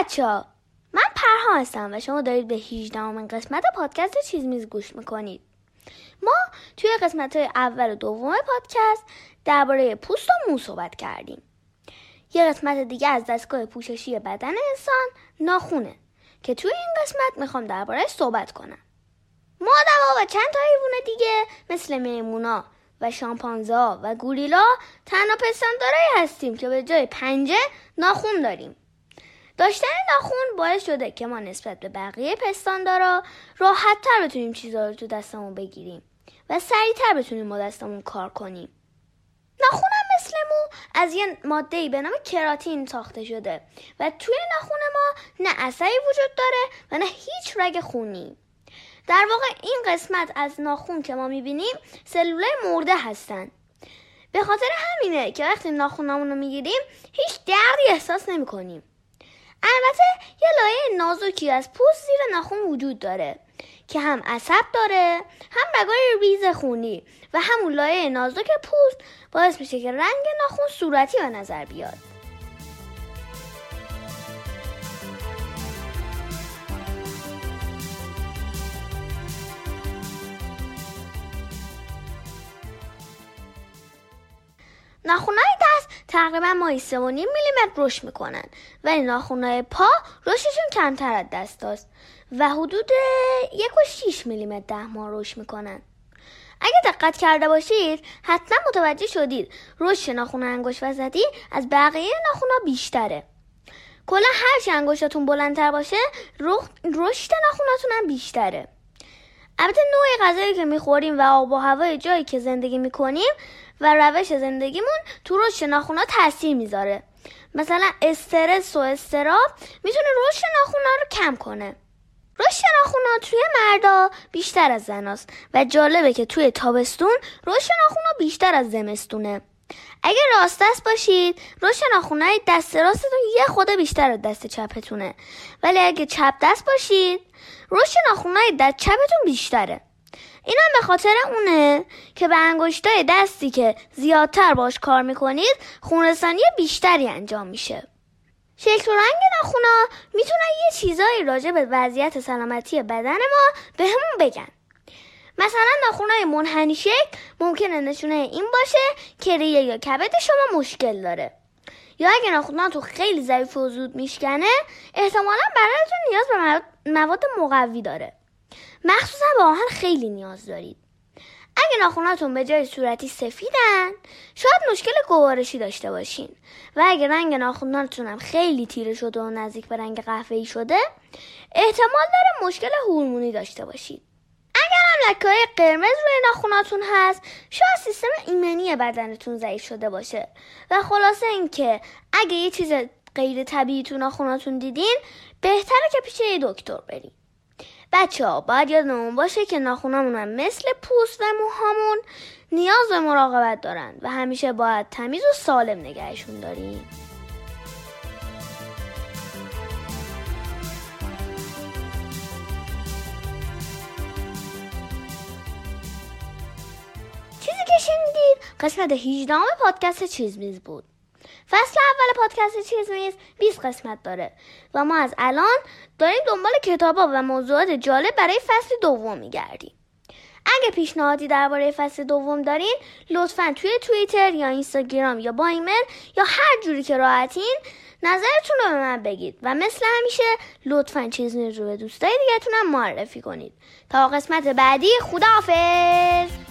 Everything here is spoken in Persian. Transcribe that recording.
بچه ها من پرها هستم و شما دارید به 18 من قسمت پادکست چیز میز گوش می‌کنید. ما توی قسمت های اول و دوم پادکست درباره پوست و مو صحبت کردیم. یه قسمت دیگه از دستگاه پوششی بدن انسان ناخونه که توی این قسمت می‌خوام درباره صحبت کنم. ما و چند تا حیوان دیگه مثل میمونا و شامپانزا و گوریلا تنها پستاندارایی هستیم که به جای پنجه ناخون داریم. داشتن ناخون باعث شده که ما نسبت به بقیه پستاندارا راحت تر بتونیم چیزها رو تو دستمون بگیریم و سریعتر بتونیم با دستمون کار کنیم. ناخون هم مثل مو از یه ماده به نام کراتین ساخته شده و توی ناخون ما نه اثری وجود داره و نه هیچ رگ خونی. در واقع این قسمت از ناخون که ما می‌بینیم سلوله مرده هستن. به خاطر همینه که وقتی ناخونمون رو می‌گیریم هیچ دردی احساس نمی‌کنیم. البته یه لایه نازکی از پوست زیر ناخون وجود داره که هم عصب داره هم رگای ریز خونی و همون لایه نازک پوست باعث میشه که رنگ ناخون صورتی به نظر بیاد. ناخونای دست تقریبا ماهی سه و نیم میلیمتر رشد می‌کنن. ولی ناخونای پا رشدشون کمتر از دست است و حدود یک و شیش میلیمتر ده ماه رشد می‌کنن. اگه دقت کرده باشید حتما متوجه شدید رشد ناخون انگشت وسطی از بقیه ناخونا بیشتره. کلا هرچی انگشتاتون بلندتر باشه رشد ناخوناتون هم بیشتره. البته نوع غذایی که می‌خوریم و آب و هوای جایی که زندگی می‌کنیم و روش زندگیمون تو رشد ناخونا تاثیر می‌ذاره. مثلا استرس و استراب می‌تونه رشد ناخونا رو کم کنه. رشد ناخونا توی مردا بیشتر از زناست و جالبه که توی تابستون رشد ناخونا بیشتر از زمستونه. اگه راست دست باشید رشد ناخونای دست راستتون یه خود بیشتر از دست چپتونه. ولی اگه چپ دست باشید رشد ناخونای دست چپتون بیشتره. اینم به خاطر اونه که به انگشتای دستی که زیادتر باش کار می‌کنید خونرسانی بیشتری انجام میشه. شکل و رنگ ناخونا می‌تونن یه چیزایی راجع به وضعیت سلامتی بدن ما به همون بگن. مثلا ناخونای منحنی شکل ممکنه نشونه این باشه که ریه یا کبد شما مشکل داره. یا اگه ناخوناتون خیلی ضعیف و زود میشکنه احتمالا بدنتون نیاز به مواد مقوی داره. مخصوصا به آهن خیلی نیاز دارید. اگه ناخوناتون به جای صورتی سفیدن شاید مشکل گوارشی داشته باشین. و اگه رنگ ناخوناتون هم خیلی تیره شده و نزدیک به رنگ قهوه‌ای شده احتمال داره مشکل هورمونی داشته باشید. لکه های قرمز روی ناخوناتون هست. شاید سیستم ایمنی بدنتون ضعیف شده باشه. و خلاصه اینکه اگه یه چیز غیر طبیعی تو ناخوناتون دیدین بهتره که پیش یه دکتر بریم بچه ها باید یادمون باشه که ناخونامون هم مثل پوست و موهامون نیاز به مراقبت دارن و همیشه باید تمیز و سالم نگهشون داریم قسمت 18 پادکست چیز میز بود. فصل اول پادکست چیز میز 20 قسمت داره و ما از الان داریم دنبال کتابا و موضوعات جالب برای فصل دوم میگردیم. اگه پیشنهادی درباره فصل دوم دارین لطفا توی توییتر یا اینستاگرام یا با ایمیل یا هر جوری که راحتین نظرتون رو به من بگید و مثل همیشه لطفا چیز رو به دوستای دیگهتونم معرفی کنید. تا قسمت بعدی خداحافظ!